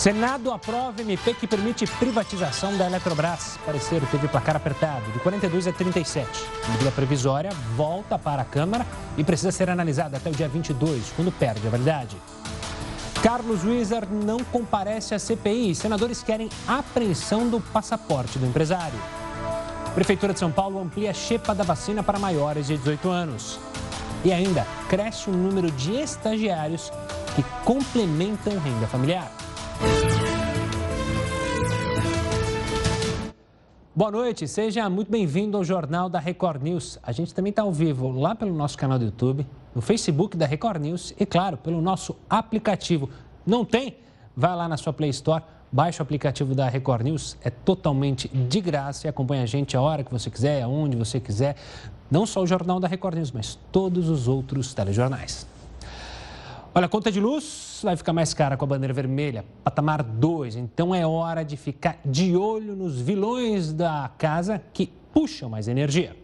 Senado aprova MP que permite privatização da Eletrobras. Parecer teve placar apertado, de 42 a 37. A medida provisória volta para a Câmara e precisa ser analisada até o dia 22, quando perde a validade. Carlos Wizard não comparece à CPI. Senadores querem apreensão do passaporte do empresário. Prefeitura de São Paulo amplia a xepa da vacina para maiores de 18 anos. E ainda cresce o número de estagiários que complementam renda familiar. Boa noite, seja muito bem-vindo ao Jornal da Record News. A gente também está ao vivo lá pelo nosso canal do YouTube, no Facebook da Record News e, claro, pelo nosso aplicativo. Não tem? Vai lá na sua Play Store, baixa o aplicativo da Record News, é totalmente de graça e acompanha a gente a hora que você quiser, aonde você quiser. Não só o Jornal da Record News, mas todos os outros telejornais. Olha, a conta de luz vai ficar mais cara com a bandeira vermelha, patamar 2. Então é hora de ficar de olho nos vilões da casa que puxam mais energia.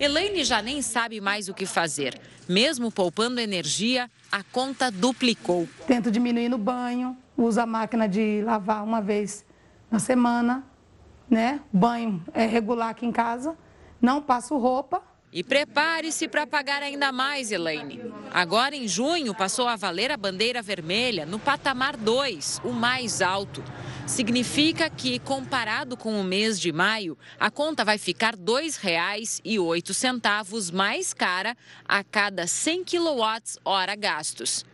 Elaine já nem sabe mais o que fazer. Mesmo poupando energia, a conta duplicou. Tento diminuir no banho, uso a máquina de lavar uma vez na semana, né? Banho é regular aqui em casa, não passo roupa e prepare-se para pagar ainda mais, Elaine. Agora, em junho, passou a valer a bandeira vermelha no patamar 2, o mais alto. Significa que, comparado com o mês de maio, a conta vai ficar R$ 2,08 mais cara a cada 100 kWh gastos.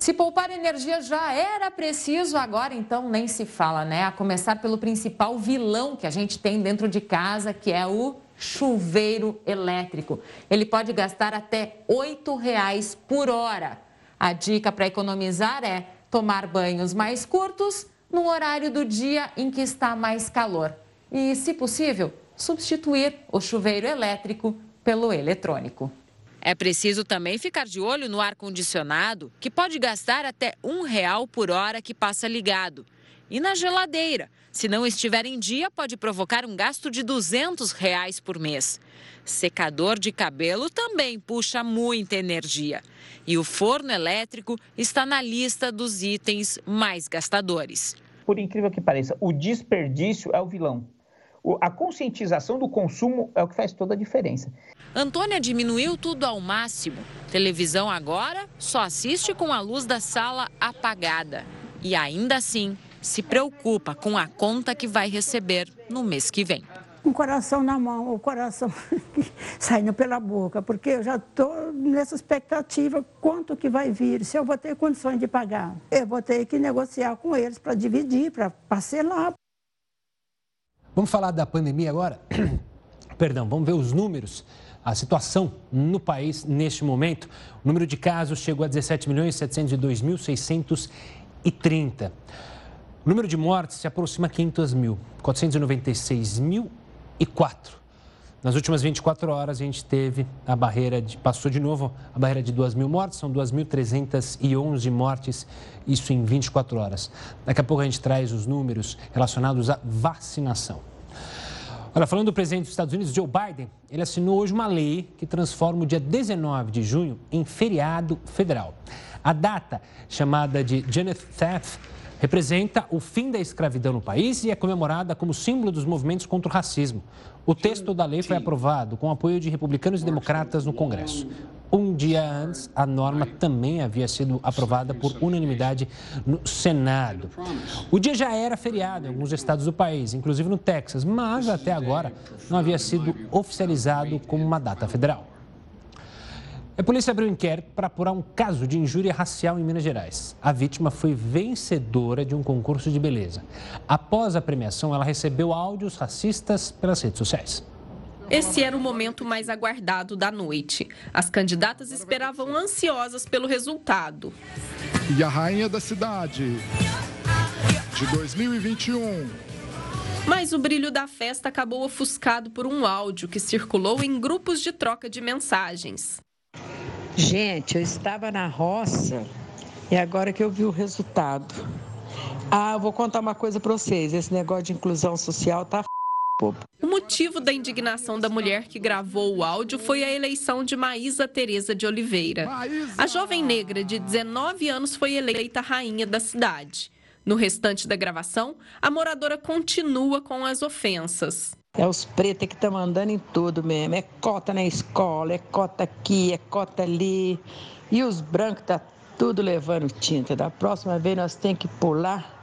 Se poupar energia já era preciso, agora então nem se fala, né? A começar pelo principal vilão que a gente tem dentro de casa, que é o chuveiro elétrico. Ele pode gastar até R$ reais por hora. A dica para economizar é tomar banhos mais curtos no horário do dia em que está mais calor. E, se possível, substituir o chuveiro elétrico pelo eletrônico. É preciso também ficar de olho no ar-condicionado, que pode gastar até um real por hora que passa ligado. E na geladeira, se não estiver em dia, pode provocar um gasto de 200 reais por mês. Secador de cabelo também puxa muita energia. E o forno elétrico está na lista dos itens mais gastadores. Por incrível que pareça, o desperdício é o vilão. A conscientização do consumo é o que faz toda a diferença. Antônia diminuiu tudo ao máximo. Televisão agora só assiste com a luz da sala apagada. E ainda assim, se preocupa com a conta que vai receber no mês que vem. O coração na mão, o coração saindo pela boca, porque eu já estou nessa expectativa quanto que vai vir, se eu vou ter condições de pagar. Eu vou ter que negociar com eles para dividir, para parcelar. Vamos falar da pandemia agora? Perdão, vamos ver os números a situação no país neste momento. O número de casos chegou a 17 milhões 702.630. O número de mortes se aproxima a 500 mil, 496 mil e. Nas últimas 24 horas, a gente teve a barreira, de, passou de novo a barreira de 2 mil mortes, são 2.311 mortes, isso em 24 horas. Daqui a pouco a gente traz os números relacionados à vacinação. Olha, falando do presidente dos Estados Unidos, Joe Biden, ele assinou hoje uma lei que transforma o dia 19 de junho em feriado federal. A data, chamada de Janet Theft, representa o fim da escravidão no país e é comemorada como símbolo dos movimentos contra o racismo. O texto da lei foi aprovado com apoio de republicanos e democratas no Congresso. Um dia antes, a norma também havia sido aprovada por unanimidade no Senado. O dia já era feriado em alguns estados do país, inclusive no Texas, mas até agora não havia sido oficializado como uma data federal. A polícia abriu um inquérito para apurar um caso de injúria racial em Minas Gerais. A vítima foi vencedora de um concurso de beleza. Após a premiação, ela recebeu áudios racistas pelas redes sociais. Esse era o momento mais aguardado da noite. As candidatas esperavam ansiosas pelo resultado. E a rainha da cidade de 2021. Mas o brilho da festa acabou ofuscado por um áudio que circulou em grupos de troca de mensagens. Gente, eu estava na roça e agora que eu vi o resultado. Ah, eu vou contar uma coisa para vocês. Esse negócio de inclusão social tá o motivo da indignação da mulher que gravou o áudio foi a eleição de Maísa Tereza de Oliveira. A jovem negra de 19 anos foi eleita rainha da cidade. No restante da gravação, a moradora continua com as ofensas. É os pretos que estão mandando em tudo mesmo. É cota na escola, é cota aqui, é cota ali. E os brancos tá tudo levando tinta. Da próxima vez nós temos que pular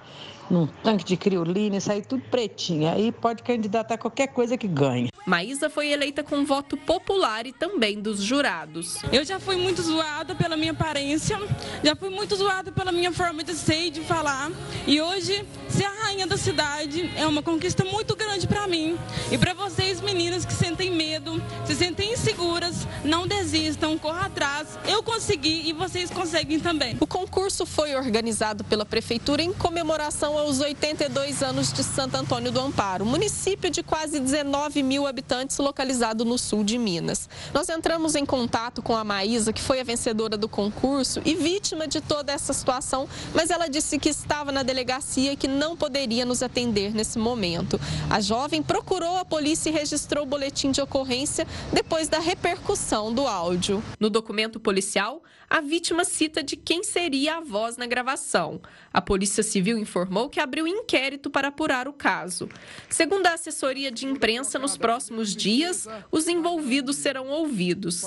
num tanque de criolina e sair tudo pretinho. Aí pode candidatar qualquer coisa que ganhe. Maísa foi eleita com voto popular e também dos jurados. Eu já fui muito zoada pela minha aparência, já fui muito zoada pela minha forma de ser e de falar. E hoje, ser a rainha da cidade é uma conquista muito grande para mim. E para vocês, meninas que sentem medo, se sentem inseguras, não desistam, corra atrás. Eu consegui e vocês conseguem também. O concurso foi organizado pela prefeitura em comemoração aos 82 anos de Santo Antônio do Amparo, município de quase 19 mil habitantes localizado no sul de Minas. Nós entramos em contato com a Maísa, que foi a vencedora do concurso e vítima de toda essa situação, mas ela disse que estava na delegacia e que não poderia nos atender nesse momento. A jovem procurou a polícia e registrou o boletim de ocorrência depois da repercussão do áudio. No documento policial, a vítima cita de quem seria a voz na gravação. A Polícia Civil informou que abriu inquérito para apurar o caso. Segundo a assessoria de imprensa, nos próximos dias, os envolvidos serão ouvidos.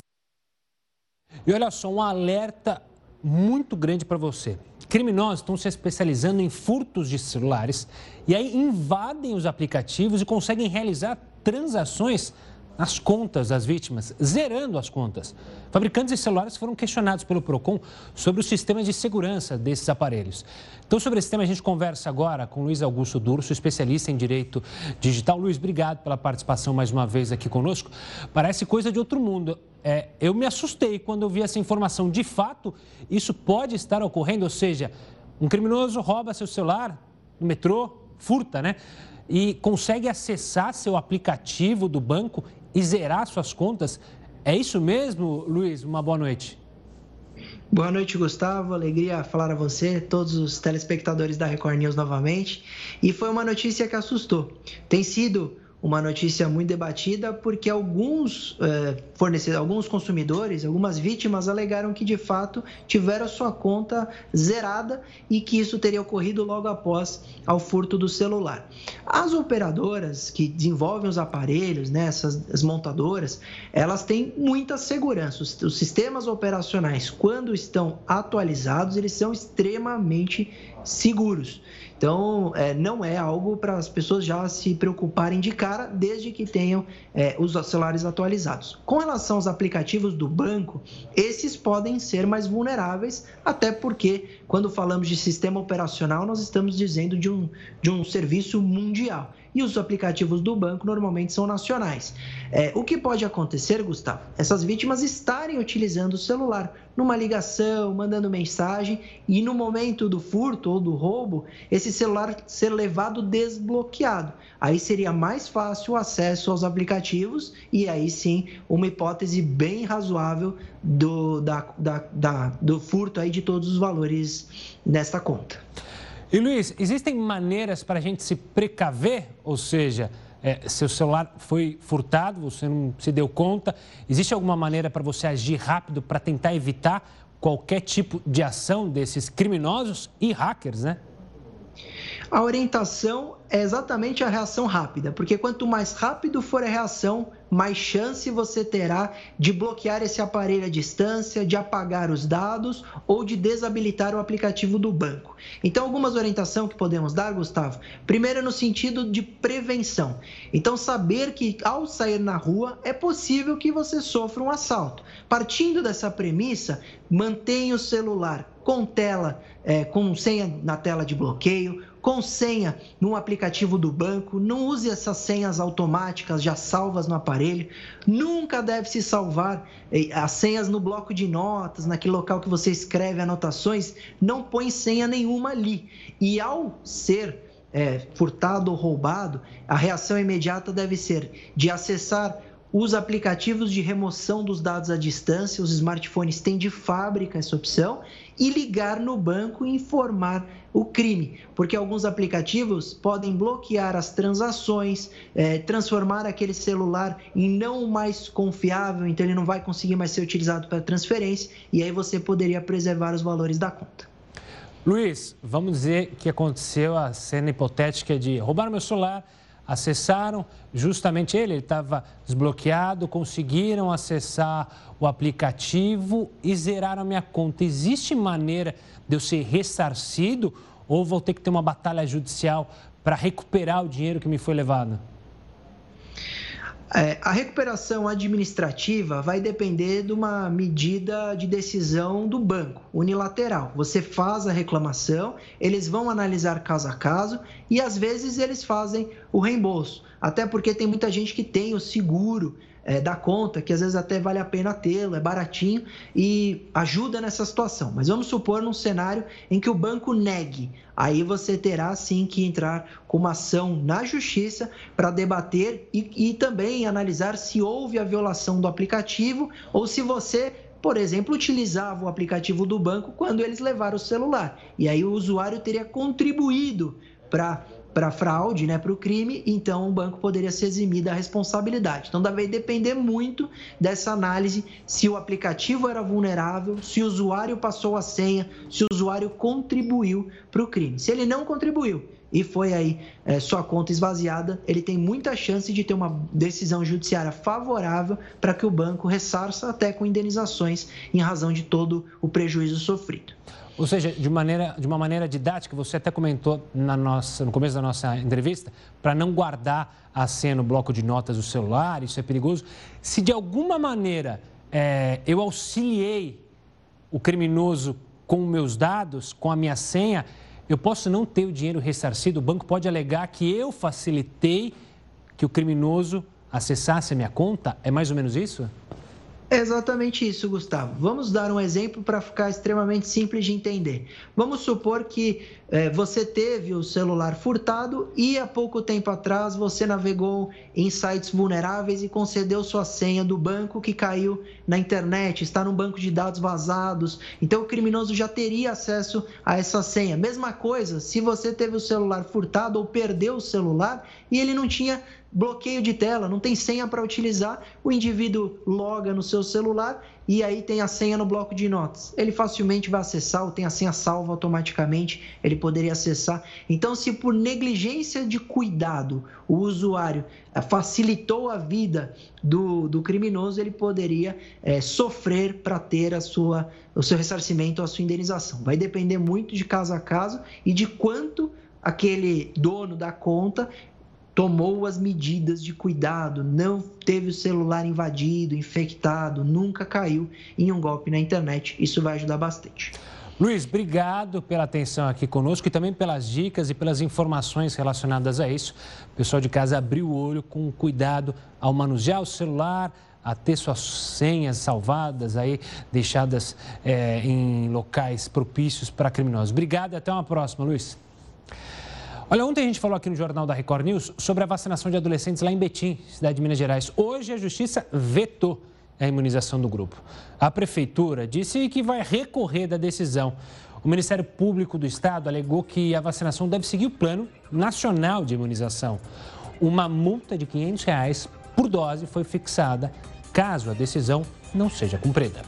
E olha só, um alerta muito grande para você. Criminosos estão se especializando em furtos de celulares e aí invadem os aplicativos e conseguem realizar transações as contas das vítimas, zerando as contas. Fabricantes de celulares foram questionados pelo Procon sobre o sistema de segurança desses aparelhos. Então, sobre esse tema, a gente conversa agora com Luiz Augusto Durso, especialista em direito digital. Luiz, obrigado pela participação mais uma vez aqui conosco. Parece coisa de outro mundo. É, eu me assustei quando eu vi essa informação. De fato, isso pode estar ocorrendo, ou seja, um criminoso rouba seu celular no metrô, furta, né? E consegue acessar seu aplicativo do banco e zerar suas contas. É isso mesmo, Luiz? Uma boa noite. Boa noite, Gustavo. Alegria falar a você, todos os telespectadores da Record News novamente. E foi uma notícia que assustou. Tem sido uma notícia muito debatida porque alguns é, fornecedores, alguns consumidores, algumas vítimas alegaram que de fato tiveram sua conta zerada e que isso teria ocorrido logo após ao furto do celular. As operadoras que desenvolvem os aparelhos, né, essas as montadoras, elas têm muita segurança. Os, os sistemas operacionais, quando estão atualizados, eles são extremamente seguros. Então, é, não é algo para as pessoas já se preocuparem de cara, desde que tenham é, os celulares atualizados. Com relação aos aplicativos do banco, esses podem ser mais vulneráveis, até porque, quando falamos de sistema operacional, nós estamos dizendo de um, de um serviço mundial e os aplicativos do banco normalmente são nacionais. É, o que pode acontecer, Gustavo? Essas vítimas estarem utilizando o celular numa ligação, mandando mensagem e no momento do furto ou do roubo, esse celular ser levado desbloqueado. Aí seria mais fácil o acesso aos aplicativos e aí sim uma hipótese bem razoável do, da, da, da, do furto aí de todos os valores nesta conta. E Luiz, existem maneiras para a gente se precaver? Ou seja, é, seu celular foi furtado, você não se deu conta. Existe alguma maneira para você agir rápido para tentar evitar qualquer tipo de ação desses criminosos e hackers, né? A orientação é exatamente a reação rápida, porque quanto mais rápido for a reação, mais chance você terá de bloquear esse aparelho à distância, de apagar os dados ou de desabilitar o aplicativo do banco. Então, algumas orientações que podemos dar, Gustavo. Primeiro, no sentido de prevenção. Então, saber que ao sair na rua é possível que você sofra um assalto. Partindo dessa premissa, mantenha o celular com tela, é, com senha na tela de bloqueio, com senha no aplicativo do banco, não use essas senhas automáticas já salvas no aparelho, nunca deve se salvar eh, as senhas no bloco de notas, naquele local que você escreve anotações, não põe senha nenhuma ali. E ao ser é, furtado ou roubado, a reação imediata deve ser de acessar os aplicativos de remoção dos dados à distância, os smartphones têm de fábrica essa opção, e ligar no banco e informar o crime, porque alguns aplicativos podem bloquear as transações, é, transformar aquele celular em não mais confiável, então ele não vai conseguir mais ser utilizado para transferência, e aí você poderia preservar os valores da conta. Luiz, vamos dizer que aconteceu a cena hipotética de roubar meu celular, acessaram justamente ele, ele estava desbloqueado, conseguiram acessar o aplicativo e zeraram a minha conta. Existe maneira de eu ser ressarcido ou vou ter que ter uma batalha judicial para recuperar o dinheiro que me foi levado? É, a recuperação administrativa vai depender de uma medida de decisão do banco, unilateral. Você faz a reclamação, eles vão analisar caso a caso e às vezes eles fazem o reembolso. Até porque tem muita gente que tem o seguro é, da conta, que às vezes até vale a pena tê-lo, é baratinho e ajuda nessa situação. Mas vamos supor num cenário em que o banco negue. Aí você terá sim que entrar com uma ação na justiça para debater e, e também analisar se houve a violação do aplicativo ou se você por exemplo, utilizava o aplicativo do banco quando eles levaram o celular. E aí o usuário teria contribuído para para fraude, né, para o crime, então o banco poderia ser eximido da responsabilidade. Então, vai depender muito dessa análise se o aplicativo era vulnerável, se o usuário passou a senha, se o usuário contribuiu para o crime. Se ele não contribuiu e foi aí é, sua conta esvaziada, ele tem muita chance de ter uma decisão judiciária favorável para que o banco ressarça até com indenizações em razão de todo o prejuízo sofrido. Ou seja, de, maneira, de uma maneira didática, você até comentou na nossa, no começo da nossa entrevista, para não guardar a senha no bloco de notas do celular, isso é perigoso. Se de alguma maneira é, eu auxiliei o criminoso com meus dados, com a minha senha, eu posso não ter o dinheiro ressarcido. O banco pode alegar que eu facilitei que o criminoso acessasse a minha conta? É mais ou menos isso? É exatamente isso, Gustavo. Vamos dar um exemplo para ficar extremamente simples de entender. Vamos supor que é, você teve o celular furtado e há pouco tempo atrás você navegou em sites vulneráveis e concedeu sua senha do banco que caiu na internet, está num banco de dados vazados. Então o criminoso já teria acesso a essa senha. Mesma coisa se você teve o celular furtado ou perdeu o celular e ele não tinha bloqueio de tela, não tem senha para utilizar, o indivíduo loga no seu celular e aí tem a senha no bloco de notas. Ele facilmente vai acessar ou tem a senha salva automaticamente, ele poderia acessar. Então, se por negligência de cuidado o usuário eh, facilitou a vida do, do criminoso, ele poderia é, sofrer para ter a sua, o seu ressarcimento ou a sua indenização. Vai depender muito de caso a caso e de quanto aquele dono da conta tomou as medidas de cuidado, não teve o celular invadido, infectado, nunca caiu em um golpe na internet. Isso vai ajudar bastante. Luiz, obrigado pela atenção aqui conosco e também pelas dicas e pelas informações relacionadas a isso. O pessoal de casa abriu o olho com cuidado ao manusear o celular, a ter suas senhas salvadas aí, deixadas é, em locais propícios para criminosos. Obrigado e até uma próxima, Luiz. Olha, ontem a gente falou aqui no Jornal da Record News sobre a vacinação de adolescentes lá em Betim, cidade de Minas Gerais. Hoje a Justiça vetou a imunização do grupo. A Prefeitura disse que vai recorrer da decisão. O Ministério Público do Estado alegou que a vacinação deve seguir o Plano Nacional de Imunização. Uma multa de 500 reais por dose foi fixada caso a decisão não seja cumprida.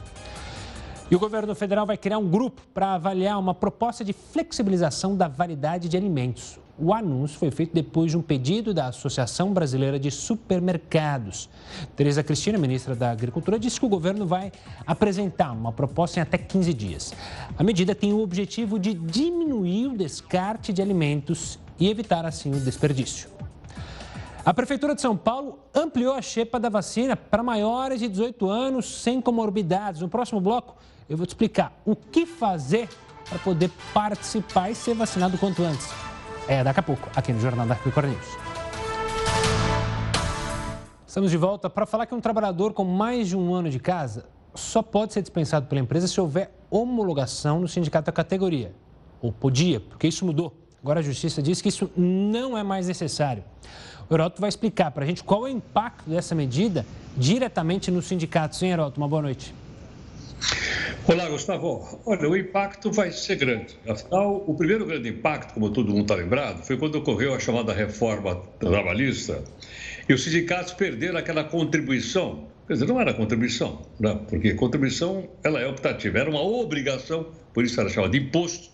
E o governo federal vai criar um grupo para avaliar uma proposta de flexibilização da validade de alimentos. O anúncio foi feito depois de um pedido da Associação Brasileira de Supermercados. Tereza Cristina, ministra da Agricultura, disse que o governo vai apresentar uma proposta em até 15 dias. A medida tem o objetivo de diminuir o descarte de alimentos e evitar assim o desperdício. A Prefeitura de São Paulo ampliou a xepa da vacina para maiores de 18 anos sem comorbidades. No próximo bloco, eu vou te explicar o que fazer para poder participar e ser vacinado quanto antes. É daqui a pouco, aqui no Jornal da Record News. Estamos de volta para falar que um trabalhador com mais de um ano de casa só pode ser dispensado pela empresa se houver homologação no sindicato da categoria. Ou podia, porque isso mudou. Agora a justiça diz que isso não é mais necessário. O Heroto vai explicar para a gente qual é o impacto dessa medida diretamente nos sindicatos. Hein, Heroto? Uma boa noite. Olá, Gustavo. Olha, o impacto vai ser grande. Afinal, o primeiro grande impacto, como todo mundo está lembrado, foi quando ocorreu a chamada reforma trabalhista e os sindicatos perderam aquela contribuição. Quer dizer, não era contribuição, né? porque contribuição ela é optativa, era uma obrigação, por isso era chamada de imposto.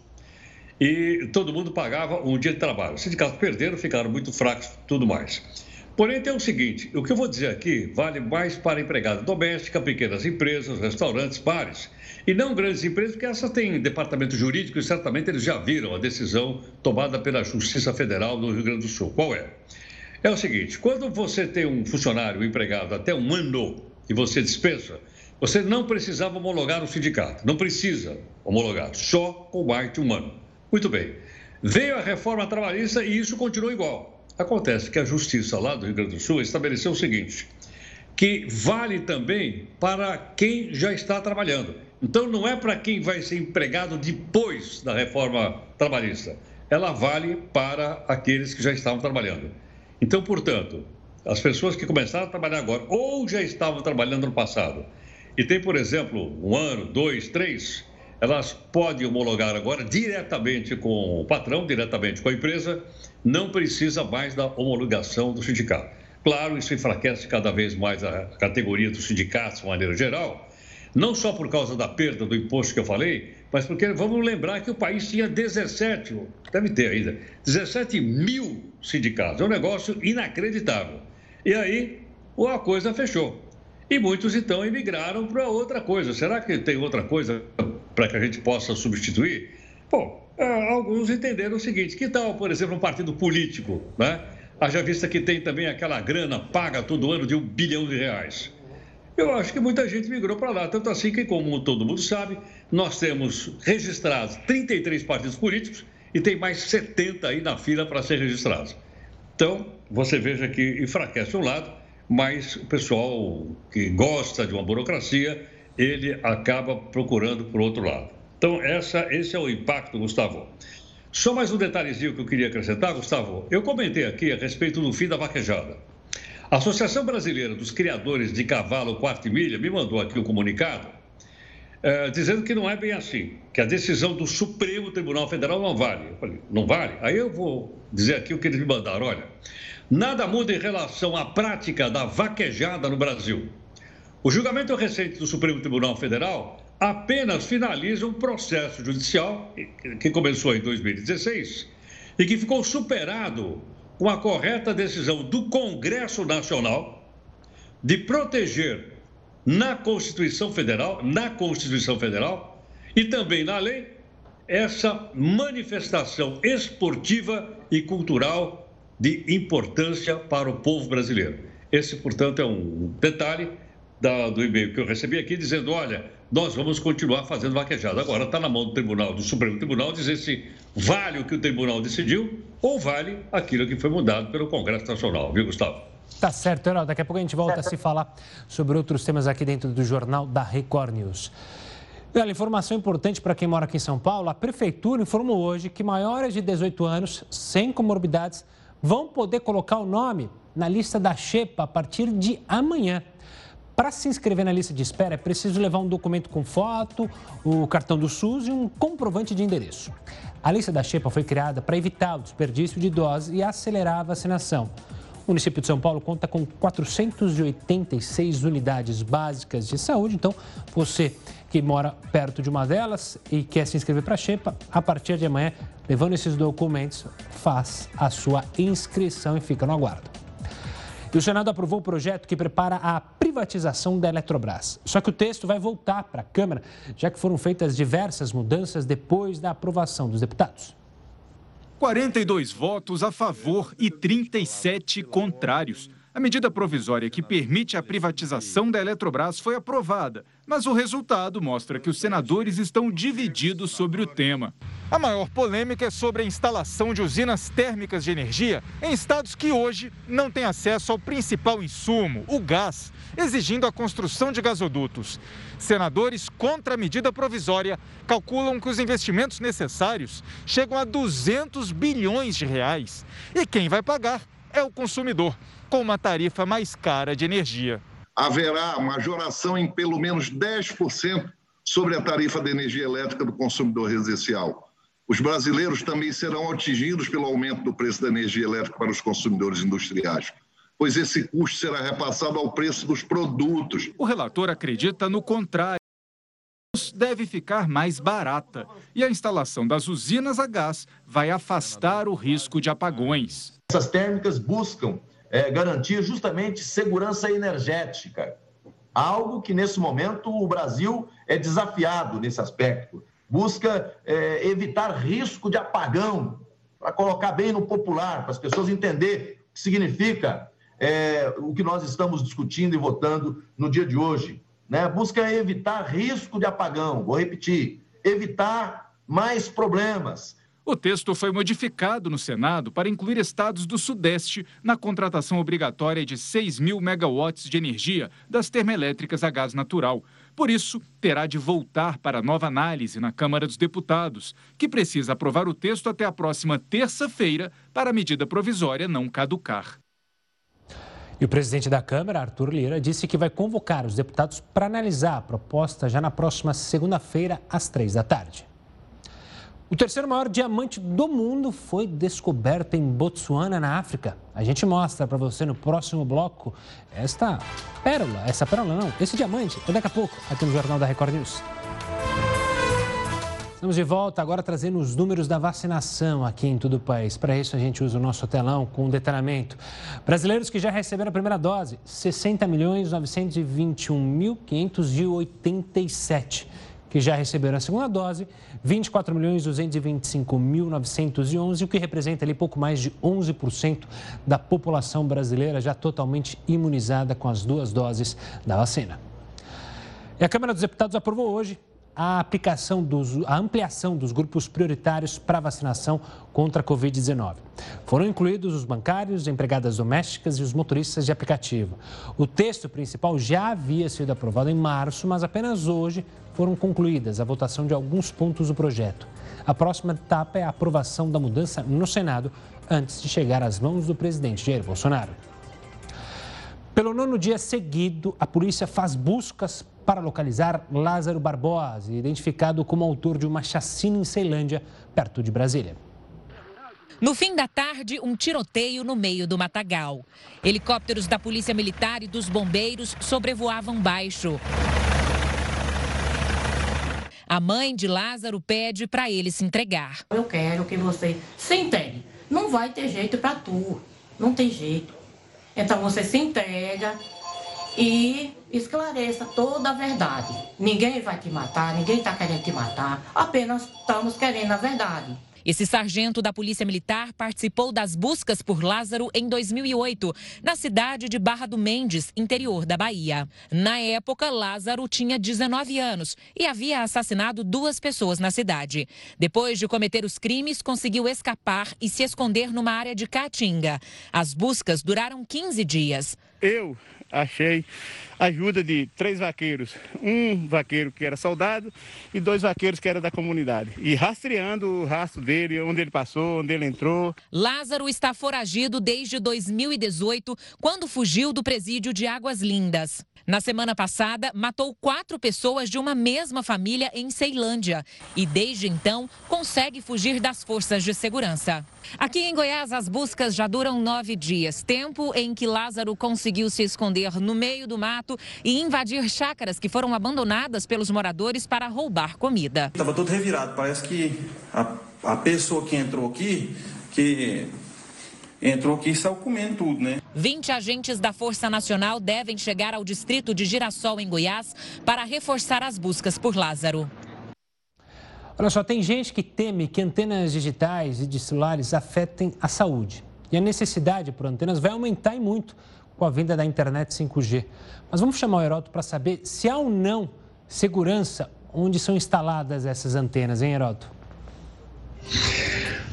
e todo mundo pagava um dia de trabalho. Os sindicatos perderam, ficaram muito fracos, tudo mais. Porém, tem o seguinte: o que eu vou dizer aqui vale mais para empregada doméstica, pequenas empresas, restaurantes, bares. E não grandes empresas, porque essas têm departamento jurídico e certamente eles já viram a decisão tomada pela Justiça Federal do Rio Grande do Sul. Qual é? É o seguinte: quando você tem um funcionário empregado até um ano e você dispensa, você não precisava homologar o sindicato. Não precisa homologar, só com mais de um ano. Muito bem. Veio a reforma trabalhista e isso continuou igual. Acontece que a justiça lá do Rio Grande do Sul estabeleceu o seguinte: que vale também para quem já está trabalhando. Então, não é para quem vai ser empregado depois da reforma trabalhista. Ela vale para aqueles que já estavam trabalhando. Então, portanto, as pessoas que começaram a trabalhar agora ou já estavam trabalhando no passado e tem, por exemplo, um ano, dois, três, elas podem homologar agora diretamente com o patrão, diretamente com a empresa, não precisa mais da homologação do sindicato. Claro, isso enfraquece cada vez mais a categoria dos sindicatos de maneira geral, não só por causa da perda do imposto que eu falei, mas porque vamos lembrar que o país tinha 17, deve ter ainda, 17 mil sindicatos. É um negócio inacreditável. E aí a coisa fechou. E muitos então emigraram para outra coisa. Será que tem outra coisa para que a gente possa substituir? Bom, alguns entenderam o seguinte: que tal, por exemplo, um partido político, né? Haja vista que tem também aquela grana paga todo ano de um bilhão de reais. Eu acho que muita gente migrou para lá, tanto assim que, como todo mundo sabe, nós temos registrados 33 partidos políticos e tem mais 70 aí na fila para ser registrados. Então, você veja que enfraquece um lado, mas o pessoal que gosta de uma burocracia, ele acaba procurando por outro lado. Então, essa, esse é o impacto, Gustavo. Só mais um detalhezinho que eu queria acrescentar, Gustavo. Eu comentei aqui a respeito do fim da vaquejada. A Associação Brasileira dos Criadores de Cavalo Quarto e Milha me mandou aqui um comunicado é, dizendo que não é bem assim, que a decisão do Supremo Tribunal Federal não vale. Eu falei, não vale? Aí eu vou dizer aqui o que eles me mandaram. Olha, nada muda em relação à prática da vaquejada no Brasil. O julgamento recente do Supremo Tribunal Federal apenas finaliza um processo judicial que começou em 2016 e que ficou superado com a correta decisão do Congresso Nacional de proteger na Constituição Federal, na Constituição Federal e também na lei essa manifestação esportiva e cultural de importância para o povo brasileiro. Esse, portanto, é um detalhe da, do e-mail que eu recebi aqui dizendo: olha, nós vamos continuar fazendo vaquejada. Agora está na mão do Tribunal, do Supremo Tribunal, dizer se vale o que o Tribunal decidiu ou vale aquilo que foi mudado pelo Congresso Nacional, viu, Gustavo? Tá certo, Herói. Daqui a pouco a gente volta certo. a se falar sobre outros temas aqui dentro do Jornal da Record News. Olha, informação importante para quem mora aqui em São Paulo: a Prefeitura informou hoje que maiores de 18 anos, sem comorbidades, vão poder colocar o nome na lista da Xepa a partir de amanhã. Para se inscrever na lista de espera, é preciso levar um documento com foto, o cartão do SUS e um comprovante de endereço. A lista da Xepa foi criada para evitar o desperdício de doses e acelerar a vacinação. O município de São Paulo conta com 486 unidades básicas de saúde, então você que mora perto de uma delas e quer se inscrever para a Xepa, a partir de amanhã, levando esses documentos, faz a sua inscrição e fica no aguardo. E o Senado aprovou o projeto que prepara a privatização da Eletrobras. Só que o texto vai voltar para a Câmara, já que foram feitas diversas mudanças depois da aprovação dos deputados. 42 votos a favor e 37 contrários. A medida provisória que permite a privatização da Eletrobras foi aprovada, mas o resultado mostra que os senadores estão divididos sobre o tema. A maior polêmica é sobre a instalação de usinas térmicas de energia em estados que hoje não têm acesso ao principal insumo, o gás, exigindo a construção de gasodutos. Senadores contra a medida provisória calculam que os investimentos necessários chegam a 200 bilhões de reais. E quem vai pagar é o consumidor com uma tarifa mais cara de energia. Haverá majoração em pelo menos 10% sobre a tarifa de energia elétrica do consumidor residencial. Os brasileiros também serão atingidos pelo aumento do preço da energia elétrica para os consumidores industriais, pois esse custo será repassado ao preço dos produtos. O relator acredita no contrário deve ficar mais barata e a instalação das usinas a gás vai afastar o risco de apagões. Essas térmicas buscam é, garantir justamente segurança energética, algo que nesse momento o Brasil é desafiado nesse aspecto. Busca é, evitar risco de apagão, para colocar bem no popular, para as pessoas entenderem o que significa é, o que nós estamos discutindo e votando no dia de hoje. Né? Busca evitar risco de apagão, vou repetir, evitar mais problemas, o texto foi modificado no Senado para incluir estados do Sudeste na contratação obrigatória de 6 mil megawatts de energia das termoelétricas a gás natural. Por isso, terá de voltar para nova análise na Câmara dos Deputados, que precisa aprovar o texto até a próxima terça-feira para a medida provisória não caducar. E o presidente da Câmara, Arthur Lira, disse que vai convocar os deputados para analisar a proposta já na próxima segunda-feira, às três da tarde. O terceiro maior diamante do mundo foi descoberto em Botsuana, na África. A gente mostra para você no próximo bloco esta pérola, essa pérola não, esse diamante, daqui a pouco, aqui no Jornal da Record News. Estamos de volta agora trazendo os números da vacinação aqui em todo o país. Para isso, a gente usa o nosso telão com um detalhamento. Brasileiros que já receberam a primeira dose, 60 milhões 921.587 que já receberam a segunda dose, 24 milhões 225.911, o que representa ali pouco mais de 11% da população brasileira já totalmente imunizada com as duas doses da vacina. E a Câmara dos Deputados aprovou hoje a aplicação dos, a ampliação dos grupos prioritários para vacinação contra a Covid-19. Foram incluídos os bancários, empregadas domésticas e os motoristas de aplicativo. O texto principal já havia sido aprovado em março, mas apenas hoje foram concluídas a votação de alguns pontos do projeto. A próxima etapa é a aprovação da mudança no Senado, antes de chegar às mãos do presidente Jair Bolsonaro. Pelo nono dia seguido, a polícia faz buscas para localizar Lázaro Barbosa, identificado como autor de uma chacina em Ceilândia, perto de Brasília. No fim da tarde, um tiroteio no meio do matagal. Helicópteros da Polícia Militar e dos bombeiros sobrevoavam baixo. A mãe de Lázaro pede para ele se entregar. Eu quero que você se entregue. Não vai ter jeito para tu. Não tem jeito. Então você se entrega e esclareça toda a verdade. Ninguém vai te matar, ninguém está querendo te matar, apenas estamos querendo a verdade. Esse sargento da Polícia Militar participou das buscas por Lázaro em 2008, na cidade de Barra do Mendes, interior da Bahia. Na época, Lázaro tinha 19 anos e havia assassinado duas pessoas na cidade. Depois de cometer os crimes, conseguiu escapar e se esconder numa área de Caatinga. As buscas duraram 15 dias. Eu achei ajuda de três vaqueiros, um vaqueiro que era soldado e dois vaqueiros que era da comunidade. E rastreando o rastro dele, onde ele passou, onde ele entrou. Lázaro está foragido desde 2018, quando fugiu do presídio de Águas Lindas. Na semana passada, matou quatro pessoas de uma mesma família em Ceilândia e, desde então, consegue fugir das forças de segurança. Aqui em Goiás, as buscas já duram nove dias tempo em que Lázaro conseguiu se esconder no meio do mato e invadir chácaras que foram abandonadas pelos moradores para roubar comida. Estava todo revirado, parece que a, a pessoa que entrou aqui, que entrou aqui e saiu comendo tudo, né? 20 agentes da Força Nacional devem chegar ao distrito de Girassol, em Goiás, para reforçar as buscas por Lázaro. Olha só, tem gente que teme que antenas digitais e de celulares afetem a saúde. E a necessidade por antenas vai aumentar e muito com a vinda da internet 5G. Mas vamos chamar o Heroto para saber se há ou não segurança onde são instaladas essas antenas, hein, Heroto?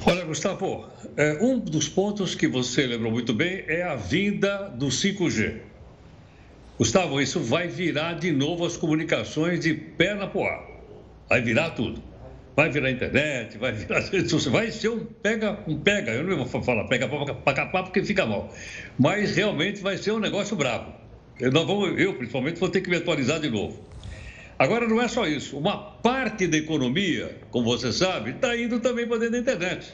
Olha, Gustavo, é, um dos pontos que você lembrou muito bem é a vinda do 5G. Gustavo, isso vai virar de novo as comunicações de perna pro ar. Vai virar tudo. Vai virar internet, vai virar vai ser um pega, um pega. Eu não vou falar pega para capar porque fica mal. Mas realmente vai ser um negócio bravo. Eu, não vou, eu, principalmente, vou ter que me atualizar de novo. Agora, não é só isso. Uma parte da economia, como você sabe, está indo também para dentro da internet.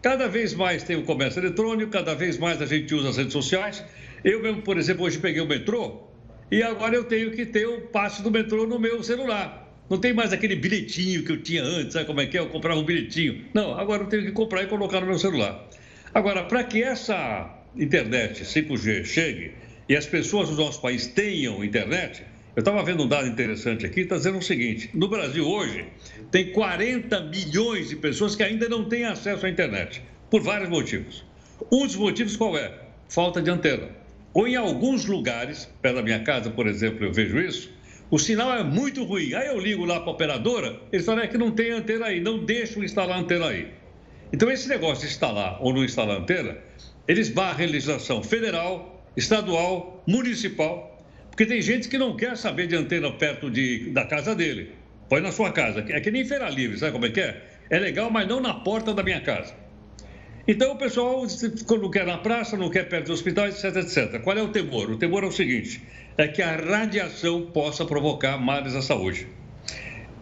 Cada vez mais tem o comércio eletrônico, cada vez mais a gente usa as redes sociais. Eu mesmo, por exemplo, hoje peguei o metrô e agora eu tenho que ter o passe do metrô no meu celular. Não tem mais aquele bilhetinho que eu tinha antes, sabe como é que é? Eu comprava um bilhetinho. Não, agora eu tenho que comprar e colocar no meu celular. Agora, para que essa internet 5G chegue e as pessoas do nosso país tenham internet, eu estava vendo um dado interessante aqui, está dizendo o seguinte: no Brasil hoje tem 40 milhões de pessoas que ainda não têm acesso à internet, por vários motivos. Um dos motivos qual é? Falta de antena. Ou em alguns lugares, perto da minha casa, por exemplo, eu vejo isso, o sinal é muito ruim. Aí eu ligo lá para a operadora, eles falam é que não tem antena aí, não deixam instalar antena aí. Então, esse negócio de instalar ou não instalar antena, eles barram a legislação federal, estadual, municipal, porque tem gente que não quer saber de antena perto de, da casa dele. Põe na sua casa. É que nem feira livre, sabe como é que é? É legal, mas não na porta da minha casa. Então o pessoal não quer na praça, não quer perto do hospital, etc, etc. Qual é o temor? O temor é o seguinte: é que a radiação possa provocar males à saúde.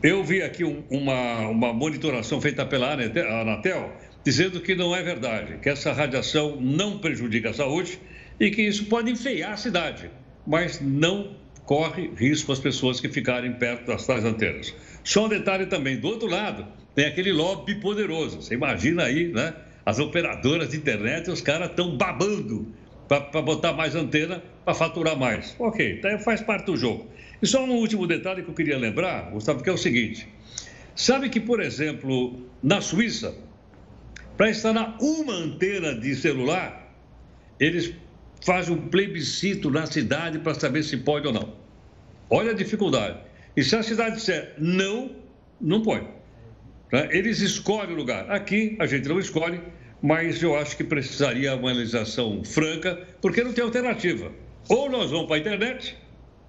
Eu vi aqui um, uma, uma monitoração feita pela Anatel dizendo que não é verdade, que essa radiação não prejudica a saúde e que isso pode enfeiar a cidade, mas não corre risco as pessoas que ficarem perto das tais antenas. Só um detalhe também, do outro lado, tem aquele lobby poderoso. Você imagina aí, né? As operadoras de internet, os caras estão babando para botar mais antena para faturar mais. Ok, então faz parte do jogo. E só um último detalhe que eu queria lembrar, Gustavo, que é o seguinte: sabe que, por exemplo, na Suíça, para instalar uma antena de celular, eles fazem um plebiscito na cidade para saber se pode ou não. Olha a dificuldade. E se a cidade disser não, não põe. Né? Eles escolhem o lugar. Aqui a gente não escolhe, mas eu acho que precisaria uma legislação franca, porque não tem alternativa. Ou nós vamos para a internet,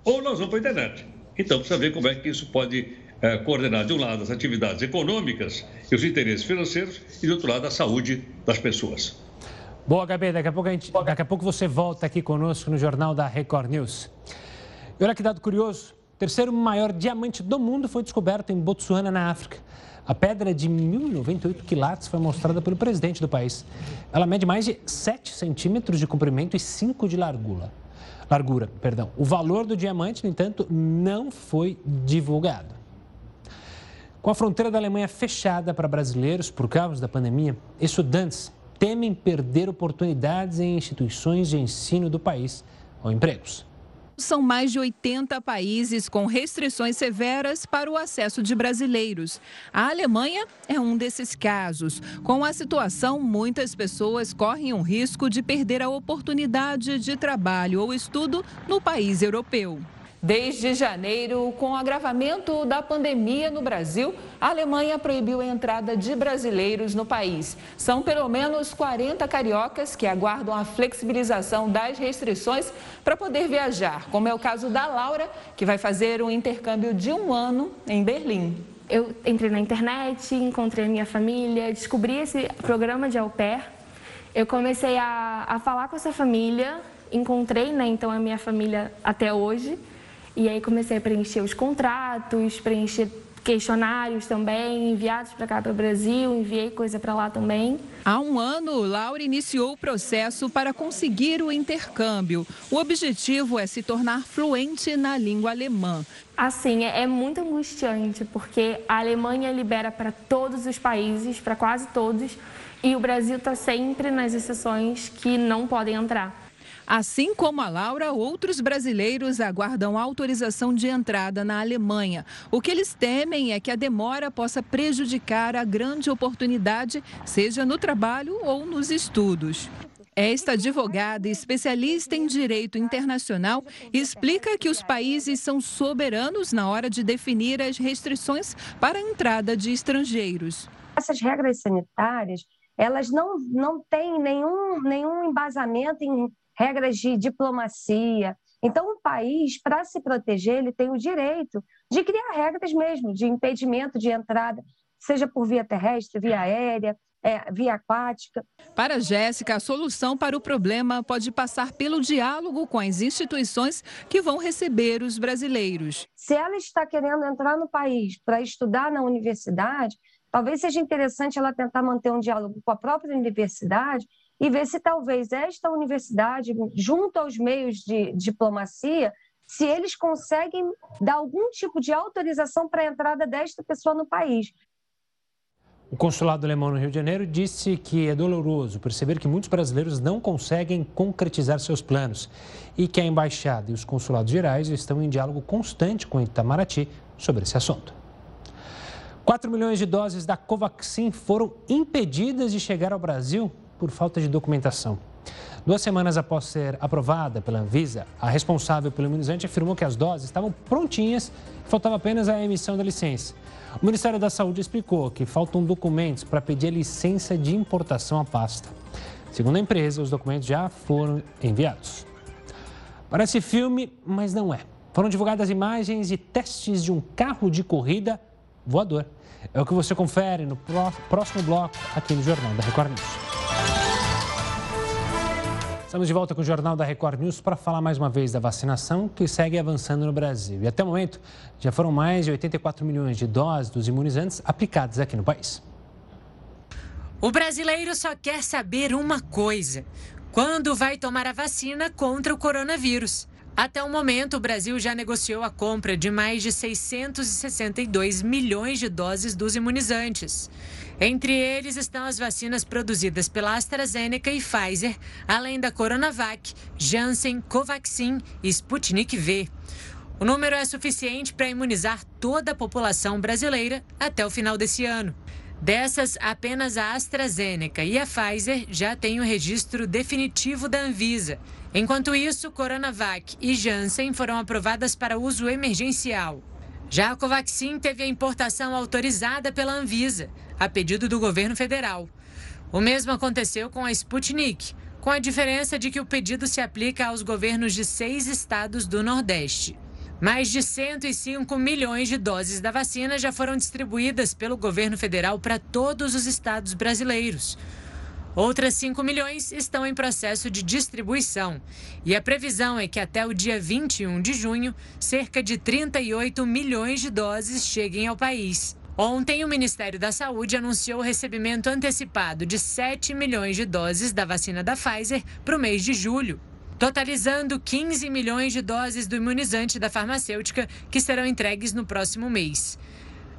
ou nós vamos para a internet. Então, precisa ver como é que isso pode é, coordenar, de um lado, as atividades econômicas e os interesses financeiros, e, do outro lado, a saúde das pessoas. Boa, Gabi, daqui a pouco, a gente, daqui a pouco você volta aqui conosco no Jornal da Record News. E olha que dado curioso, o terceiro maior diamante do mundo foi descoberto em Botsuana, na África. A pedra de 1.098 quilates foi mostrada pelo presidente do país. Ela mede mais de 7 centímetros de comprimento e 5 de largura. Largura, perdão. O valor do diamante, no entanto, não foi divulgado. Com a fronteira da Alemanha fechada para brasileiros por causa da pandemia, estudantes temem perder oportunidades em instituições de ensino do país ou empregos. São mais de 80 países com restrições severas para o acesso de brasileiros. A Alemanha é um desses casos. Com a situação, muitas pessoas correm o risco de perder a oportunidade de trabalho ou estudo no país europeu. Desde janeiro, com o agravamento da pandemia no Brasil, a Alemanha proibiu a entrada de brasileiros no país. São pelo menos 40 cariocas que aguardam a flexibilização das restrições para poder viajar, como é o caso da Laura, que vai fazer um intercâmbio de um ano em Berlim. Eu entrei na internet, encontrei a minha família, descobri esse programa de au pair. Eu comecei a, a falar com essa família, encontrei né, então a minha família até hoje. E aí comecei a preencher os contratos, preencher questionários também, enviados para cá para o Brasil, enviei coisa para lá também. Há um ano, Laura iniciou o processo para conseguir o intercâmbio. O objetivo é se tornar fluente na língua alemã. Assim, é, é muito angustiante, porque a Alemanha libera para todos os países, para quase todos, e o Brasil está sempre nas exceções que não podem entrar. Assim como a Laura, outros brasileiros aguardam autorização de entrada na Alemanha. O que eles temem é que a demora possa prejudicar a grande oportunidade, seja no trabalho ou nos estudos. Esta advogada especialista em direito internacional explica que os países são soberanos na hora de definir as restrições para a entrada de estrangeiros. Essas regras sanitárias, elas não, não têm nenhum, nenhum embasamento em regras de diplomacia. Então, o país, para se proteger, ele tem o direito de criar regras mesmo, de impedimento de entrada, seja por via terrestre, via aérea, é, via aquática. Para Jéssica, a solução para o problema pode passar pelo diálogo com as instituições que vão receber os brasileiros. Se ela está querendo entrar no país para estudar na universidade, talvez seja interessante ela tentar manter um diálogo com a própria universidade e ver se talvez esta universidade, junto aos meios de diplomacia, se eles conseguem dar algum tipo de autorização para a entrada desta pessoa no país. O consulado alemão no Rio de Janeiro disse que é doloroso perceber que muitos brasileiros não conseguem concretizar seus planos e que a embaixada e os consulados gerais estão em diálogo constante com Itamaraty sobre esse assunto. 4 milhões de doses da Covaxin foram impedidas de chegar ao Brasil por falta de documentação. Duas semanas após ser aprovada pela Anvisa, a responsável pelo imunizante afirmou que as doses estavam prontinhas e faltava apenas a emissão da licença. O Ministério da Saúde explicou que faltam documentos para pedir a licença de importação à pasta. Segundo a empresa, os documentos já foram enviados. Parece filme, mas não é. Foram divulgadas imagens e testes de um carro de corrida voador. É o que você confere no próximo bloco aqui no Jornal da Record News. Estamos de volta com o Jornal da Record News para falar mais uma vez da vacinação que segue avançando no Brasil. E até o momento já foram mais de 84 milhões de doses dos imunizantes aplicadas aqui no país. O brasileiro só quer saber uma coisa: quando vai tomar a vacina contra o coronavírus? Até o momento, o Brasil já negociou a compra de mais de 662 milhões de doses dos imunizantes. Entre eles estão as vacinas produzidas pela AstraZeneca e Pfizer, além da Coronavac, Janssen, Covaxin e Sputnik V. O número é suficiente para imunizar toda a população brasileira até o final desse ano. Dessas, apenas a AstraZeneca e a Pfizer já têm o registro definitivo da Anvisa. Enquanto isso, Coronavac e Janssen foram aprovadas para uso emergencial. Já a Covaxin teve a importação autorizada pela Anvisa, a pedido do governo federal. O mesmo aconteceu com a Sputnik, com a diferença de que o pedido se aplica aos governos de seis estados do Nordeste. Mais de 105 milhões de doses da vacina já foram distribuídas pelo governo federal para todos os estados brasileiros. Outras 5 milhões estão em processo de distribuição. E a previsão é que até o dia 21 de junho, cerca de 38 milhões de doses cheguem ao país. Ontem, o Ministério da Saúde anunciou o recebimento antecipado de 7 milhões de doses da vacina da Pfizer para o mês de julho, totalizando 15 milhões de doses do imunizante da farmacêutica que serão entregues no próximo mês.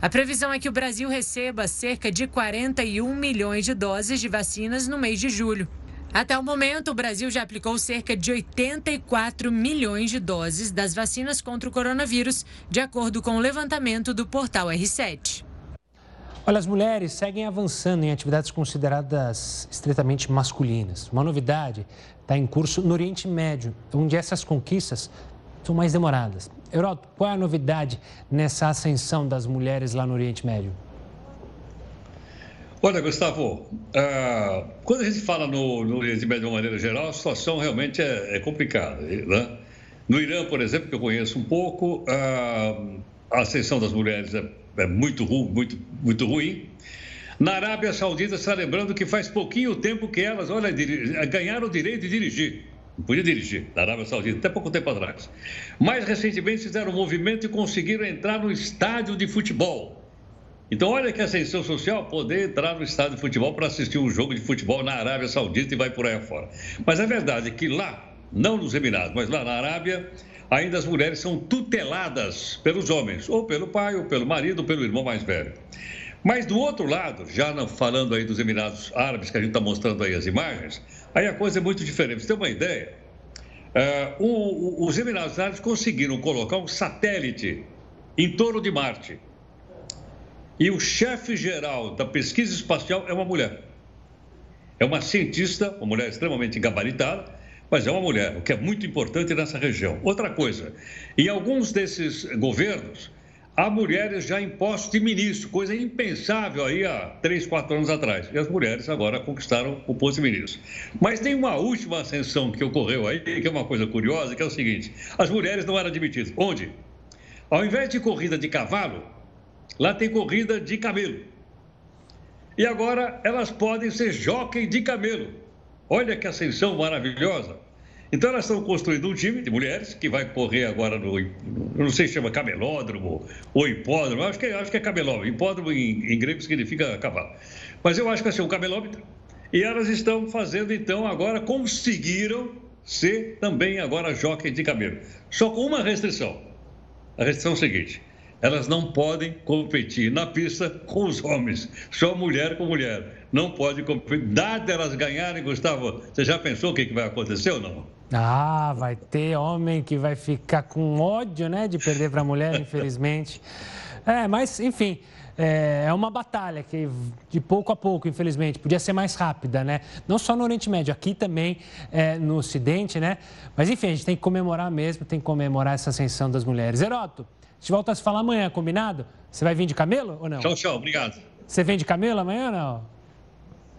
A previsão é que o Brasil receba cerca de 41 milhões de doses de vacinas no mês de julho. Até o momento, o Brasil já aplicou cerca de 84 milhões de doses das vacinas contra o coronavírus, de acordo com o levantamento do portal R7. Olha, as mulheres seguem avançando em atividades consideradas estritamente masculinas. Uma novidade está em curso no Oriente Médio, onde essas conquistas são mais demoradas. Europa, qual é a novidade nessa ascensão das mulheres lá no Oriente Médio? Olha, Gustavo, uh, quando a gente fala no, no, Oriente Médio de uma maneira geral, a situação realmente é, é complicada. Né? No Irã, por exemplo, que eu conheço um pouco, uh, a ascensão das mulheres é, é muito, muito, muito ruim. Na Arábia Saudita, está lembrando que faz pouquinho tempo que elas, olha, ganharam o direito de dirigir. Não podia dirigir, na Arábia Saudita, até pouco tempo atrás. Mais recentemente fizeram um movimento e conseguiram entrar no estádio de futebol. Então, olha que ascensão social poder entrar no estádio de futebol para assistir um jogo de futebol na Arábia Saudita e vai por aí afora. Mas é verdade que lá, não nos Emirados, mas lá na Arábia, ainda as mulheres são tuteladas pelos homens, ou pelo pai, ou pelo marido, ou pelo irmão mais velho. Mas do outro lado, já falando aí dos Emirados Árabes, que a gente está mostrando aí as imagens, Aí a coisa é muito diferente. Você tem uma ideia? Uh, o, o, os Emirados Árabes conseguiram colocar um satélite em torno de Marte. E o chefe geral da pesquisa espacial é uma mulher. É uma cientista, uma mulher extremamente gabaritada, mas é uma mulher, o que é muito importante nessa região. Outra coisa, em alguns desses governos, há mulheres já em postos de ministro, coisa impensável aí há três, quatro anos atrás. E as mulheres agora conquistaram o posto de ministro. Mas tem uma última ascensão que ocorreu aí, que é uma coisa curiosa, que é o seguinte: as mulheres não eram admitidas. Onde? Ao invés de corrida de cavalo, lá tem corrida de camelo. E agora elas podem ser jockey de camelo. Olha que ascensão maravilhosa. Então elas estão construindo um time de mulheres que vai correr agora no, não sei se chama camelódromo ou hipódromo, acho que, acho que é camelódromo. Hipódromo em, em grego significa cavalo. Mas eu acho que ser um camelômetro. E elas estão fazendo, então, agora conseguiram ser também agora jockey de camelo. Só com uma restrição. A restrição é a seguinte: elas não podem competir na pista com os homens, só mulher com mulher. Não pode competir. Dada elas ganharem, Gustavo, você já pensou o que, vai acontecer ou não? Ah, vai ter homem que vai ficar com ódio, né, de perder para a mulher, infelizmente. É, mas, enfim, é, é uma batalha que de pouco a pouco, infelizmente, podia ser mais rápida, né? Não só no Oriente Médio, aqui também é, no Ocidente, né? Mas enfim, a gente tem que comemorar mesmo, tem que comemorar essa ascensão das mulheres. Heroto, a gente volta a se falar amanhã, combinado? Você vai vir de camelo ou não? Tchau, tchau, obrigado. Você vem de camelo amanhã ou não?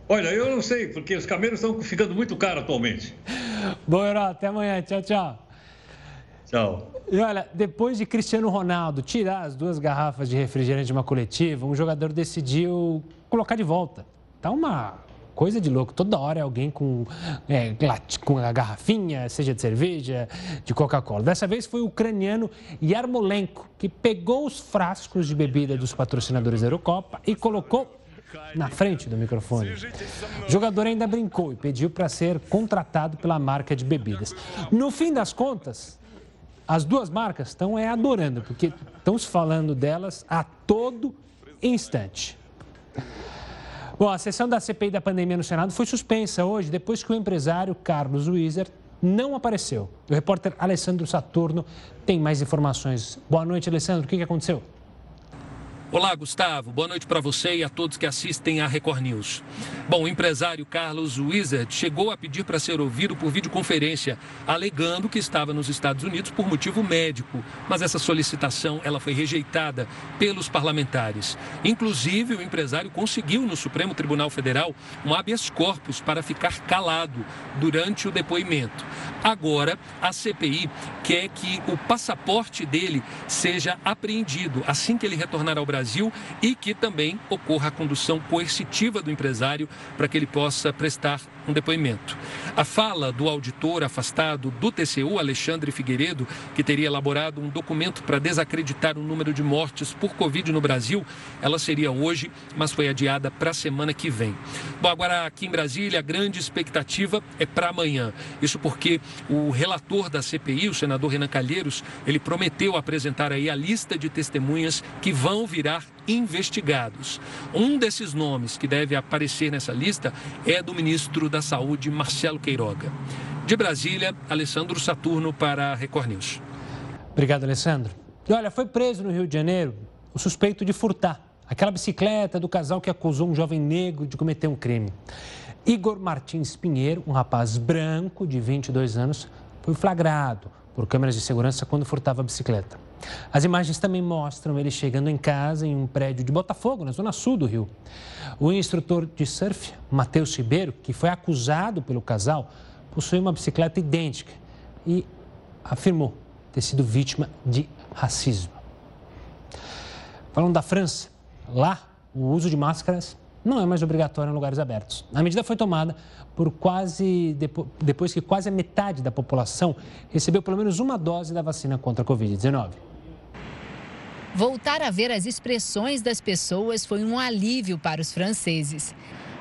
Olha, eu não sei, porque os camelos estão ficando muito caros atualmente. Bom, Heroto, até amanhã. Tchau, tchau. Tchau. E olha, depois de Cristiano Ronaldo tirar as duas garrafas de refrigerante de uma coletiva, um jogador decidiu colocar de volta. Tá uma coisa de louco. Toda hora é alguém com, é, com a garrafinha, seja de cerveja, de Coca-Cola. Dessa vez foi o ucraniano Yarmolenko, que pegou os frascos de bebida dos patrocinadores da Eurocopa e colocou na frente do microfone. O jogador ainda brincou e pediu para ser contratado pela marca de bebidas. No fim das contas, as duas marcas estão é, adorando, porque estão se falando delas a todo instante. Bom, a sessão da CPI da pandemia no Senado foi suspensa hoje, depois que o empresário Carlos Weiser não apareceu. O repórter Alessandro Saturno tem mais informações. Boa noite, Alessandro. O que aconteceu? Olá, Gustavo. Boa noite para você e a todos que assistem à Record News. Bom, o empresário Carlos Wizard chegou a pedir para ser ouvido por videoconferência, alegando que estava nos Estados Unidos por motivo médico, mas essa solicitação ela foi rejeitada pelos parlamentares. Inclusive, o empresário conseguiu no Supremo Tribunal Federal um habeas corpus para ficar calado durante o depoimento. Agora, a CPI quer que o passaporte dele seja apreendido assim que ele retornar ao Brasil Brasil e que também ocorra a condução coercitiva do empresário para que ele possa prestar um depoimento. A fala do auditor afastado do TCU, Alexandre Figueiredo, que teria elaborado um documento para desacreditar o número de mortes por Covid no Brasil, ela seria hoje, mas foi adiada para a semana que vem. Bom, agora aqui em Brasília, a grande expectativa é para amanhã. Isso porque o relator da CPI, o senador Renan Calheiros, ele prometeu apresentar aí a lista de testemunhas que vão virar investigados. Um desses nomes que deve aparecer nessa lista é do ministro da Saúde, Marcelo Queiroga. De Brasília, Alessandro Saturno para a Record News. Obrigado, Alessandro. E olha, foi preso no Rio de Janeiro o suspeito de furtar aquela bicicleta do casal que acusou um jovem negro de cometer um crime. Igor Martins Pinheiro, um rapaz branco de 22 anos, foi flagrado por câmeras de segurança quando furtava a bicicleta. As imagens também mostram ele chegando em casa em um prédio de Botafogo, na zona sul do Rio. O instrutor de surf, Matheus Ribeiro, que foi acusado pelo casal, possui uma bicicleta idêntica e afirmou ter sido vítima de racismo. Falando da França, lá o uso de máscaras não é mais obrigatório em lugares abertos. A medida foi tomada por quase depois que quase a metade da população recebeu pelo menos uma dose da vacina contra a Covid-19. Voltar a ver as expressões das pessoas foi um alívio para os franceses.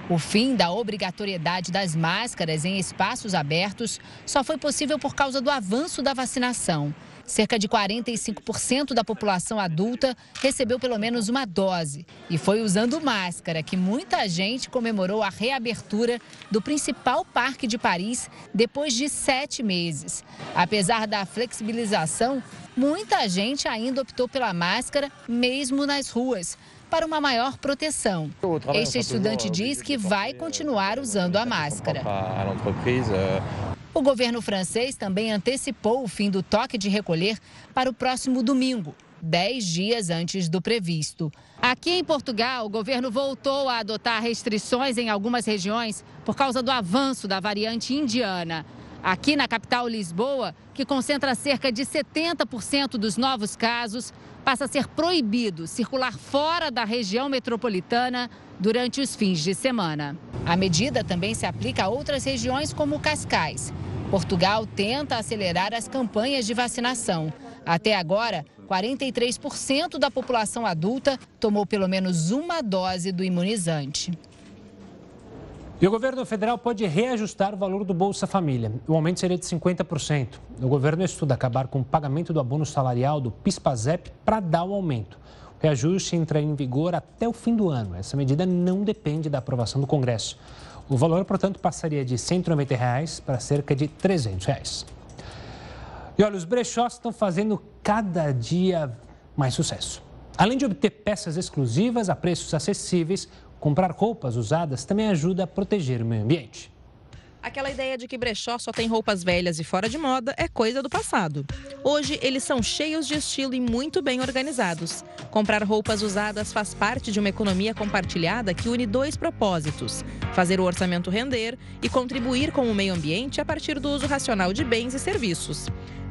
O fim da obrigatoriedade das máscaras em espaços abertos só foi possível por causa do avanço da vacinação. Cerca de 45% da população adulta recebeu pelo menos uma dose. E foi usando máscara que muita gente comemorou a reabertura do principal parque de Paris depois de sete meses. Apesar da flexibilização, muita gente ainda optou pela máscara, mesmo nas ruas para uma maior proteção. Este estudante diz que vai continuar usando a máscara. O governo francês também antecipou o fim do toque de recolher para o próximo domingo, dez dias antes do previsto. Aqui em Portugal, o governo voltou a adotar restrições em algumas regiões por causa do avanço da variante indiana. Aqui na capital Lisboa, que concentra cerca de 70% dos novos casos, passa a ser proibido circular fora da região metropolitana durante os fins de semana. A medida também se aplica a outras regiões como Cascais. Portugal tenta acelerar as campanhas de vacinação. Até agora, 43% da população adulta tomou pelo menos uma dose do imunizante. E o governo federal pode reajustar o valor do Bolsa Família. O aumento seria de 50%. O governo estuda acabar com o pagamento do abono salarial do PIS/PASEP para dar o aumento. O reajuste entra em vigor até o fim do ano. Essa medida não depende da aprovação do Congresso. O valor, portanto, passaria de 190 reais para cerca de 300 reais. E olha, os brechós estão fazendo cada dia mais sucesso. Além de obter peças exclusivas a preços acessíveis, Comprar roupas usadas também ajuda a proteger o meio ambiente. Aquela ideia de que brechó só tem roupas velhas e fora de moda é coisa do passado. Hoje, eles são cheios de estilo e muito bem organizados. Comprar roupas usadas faz parte de uma economia compartilhada que une dois propósitos: fazer o orçamento render e contribuir com o meio ambiente a partir do uso racional de bens e serviços.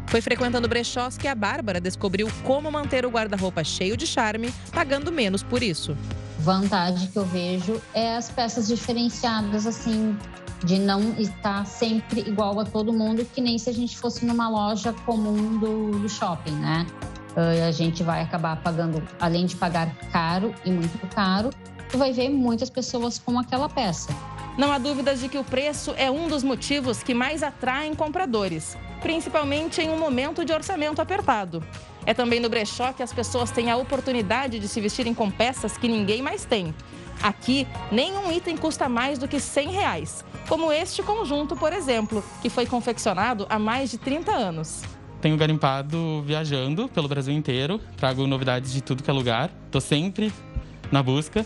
Foi frequentando brechós que a Bárbara descobriu como manter o guarda-roupa cheio de charme, pagando menos por isso vantagem que eu vejo é as peças diferenciadas, assim, de não estar sempre igual a todo mundo, que nem se a gente fosse numa loja comum do, do shopping, né? Uh, a gente vai acabar pagando, além de pagar caro e muito caro, tu vai ver muitas pessoas com aquela peça. Não há dúvidas de que o preço é um dos motivos que mais atraem compradores, principalmente em um momento de orçamento apertado. É também no brechó que as pessoas têm a oportunidade de se vestirem com peças que ninguém mais tem. Aqui, nenhum item custa mais do que 100 reais, como este conjunto, por exemplo, que foi confeccionado há mais de 30 anos. Tenho garimpado viajando pelo Brasil inteiro, trago novidades de tudo que é lugar, estou sempre na busca.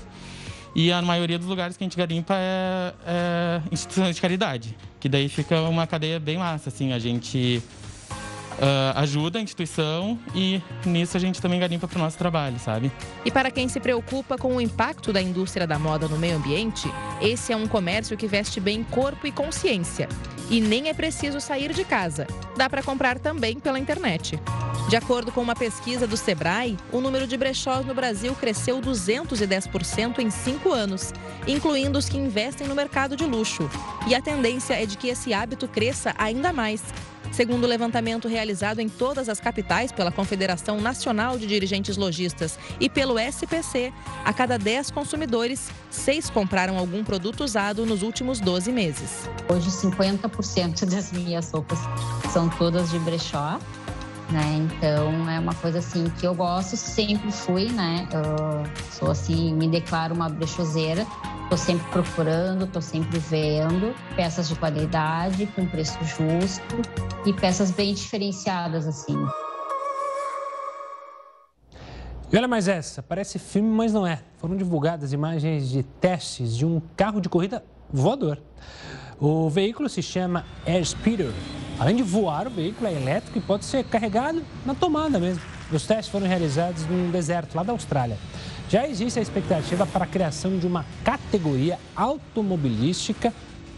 E a maioria dos lugares que a gente garimpa é, é instituições de caridade, que daí fica uma cadeia bem massa, assim, a gente uh, ajuda a instituição e nisso a gente também garimpa para o nosso trabalho, sabe? E para quem se preocupa com o impacto da indústria da moda no meio ambiente, esse é um comércio que veste bem corpo e consciência. E nem é preciso sair de casa. Dá para comprar também pela internet. De acordo com uma pesquisa do Sebrae, o número de brechós no Brasil cresceu 210% em cinco anos, incluindo os que investem no mercado de luxo. E a tendência é de que esse hábito cresça ainda mais, Segundo o levantamento realizado em todas as capitais pela Confederação Nacional de Dirigentes Logistas e pelo SPC, a cada 10 consumidores, 6 compraram algum produto usado nos últimos 12 meses. Hoje, 50% das minhas roupas são todas de brechó. Né? Então é uma coisa assim que eu gosto, sempre fui, né? Eu sou assim, me declaro uma brechoseira, Estou sempre procurando, estou sempre vendo peças de qualidade, com preço justo e peças bem diferenciadas assim. E olha mais essa, parece filme, mas não é. Foram divulgadas imagens de testes de um carro de corrida voador. O veículo se chama Airspeeder. Além de voar, o veículo é elétrico e pode ser carregado na tomada mesmo. Os testes foram realizados num deserto lá da Austrália. Já existe a expectativa para a criação de uma categoria automobilística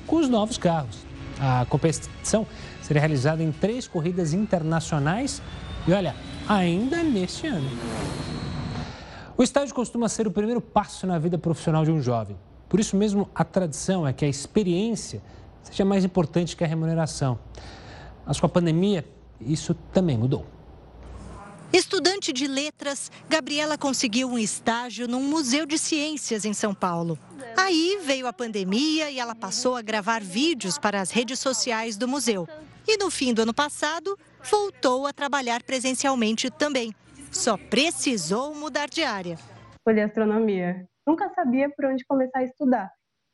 com os novos carros. A competição será realizada em três corridas internacionais e, olha, ainda neste ano. O estágio costuma ser o primeiro passo na vida profissional de um jovem. Por isso mesmo, a tradição é que a experiência seja mais importante que a remuneração. Mas com a pandemia, isso também mudou. Estudante de letras, Gabriela conseguiu um estágio num museu de ciências em São Paulo. Aí veio a pandemia e ela passou a gravar vídeos para as redes sociais do museu. E no fim do ano passado, voltou a trabalhar presencialmente também. Só precisou mudar de área. Escolhi astronomia. Nunca sabia por onde começar a estudar.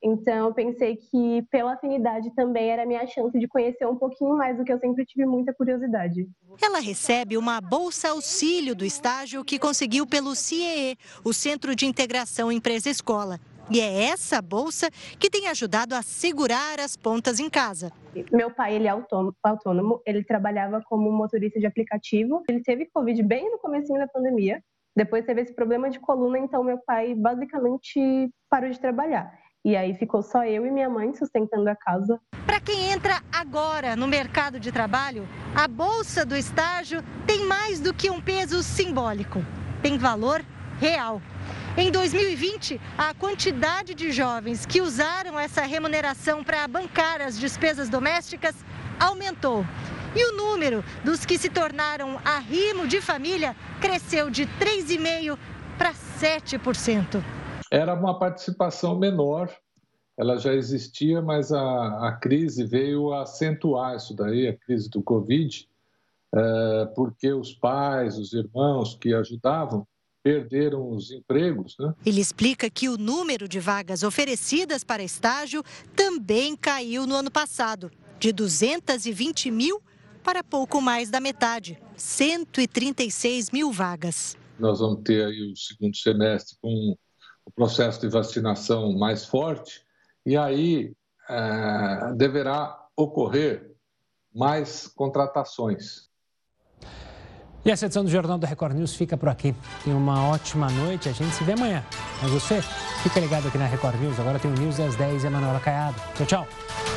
Então, eu pensei que pela afinidade também era a minha chance de conhecer um pouquinho mais do que eu sempre tive muita curiosidade. Ela recebe uma bolsa auxílio do estágio que conseguiu pelo CIEE, o Centro de Integração Empresa-Escola. E é essa bolsa que tem ajudado a segurar as pontas em casa. Meu pai, ele é autônomo, ele trabalhava como motorista de aplicativo. Ele teve Covid bem no começo da pandemia. Depois teve esse problema de coluna, então meu pai basicamente parou de trabalhar. E aí ficou só eu e minha mãe sustentando a casa. Para quem entra agora no mercado de trabalho, a bolsa do estágio tem mais do que um peso simbólico. Tem valor real. Em 2020, a quantidade de jovens que usaram essa remuneração para bancar as despesas domésticas aumentou. E o número dos que se tornaram arrimo de família cresceu de 3,5% para 7% era uma participação menor ela já existia, mas a, a crise veio acentuar isso daí, a crise do Covid, é, porque os pais, os irmãos que ajudavam perderam os empregos. Né? Ele explica que o número de vagas oferecidas para estágio também caiu no ano passado, de 220 mil para pouco mais da metade, 136 mil vagas. Nós vamos ter aí o segundo semestre com o processo de vacinação mais forte e aí é, deverá ocorrer mais contratações. E essa edição do Jornal da Record News fica por aqui. Tenha uma ótima noite, a gente se vê amanhã. Mas você, fica ligado aqui na Record News, agora tem o News às 10 e a Manuela Caiado. Tchau, tchau.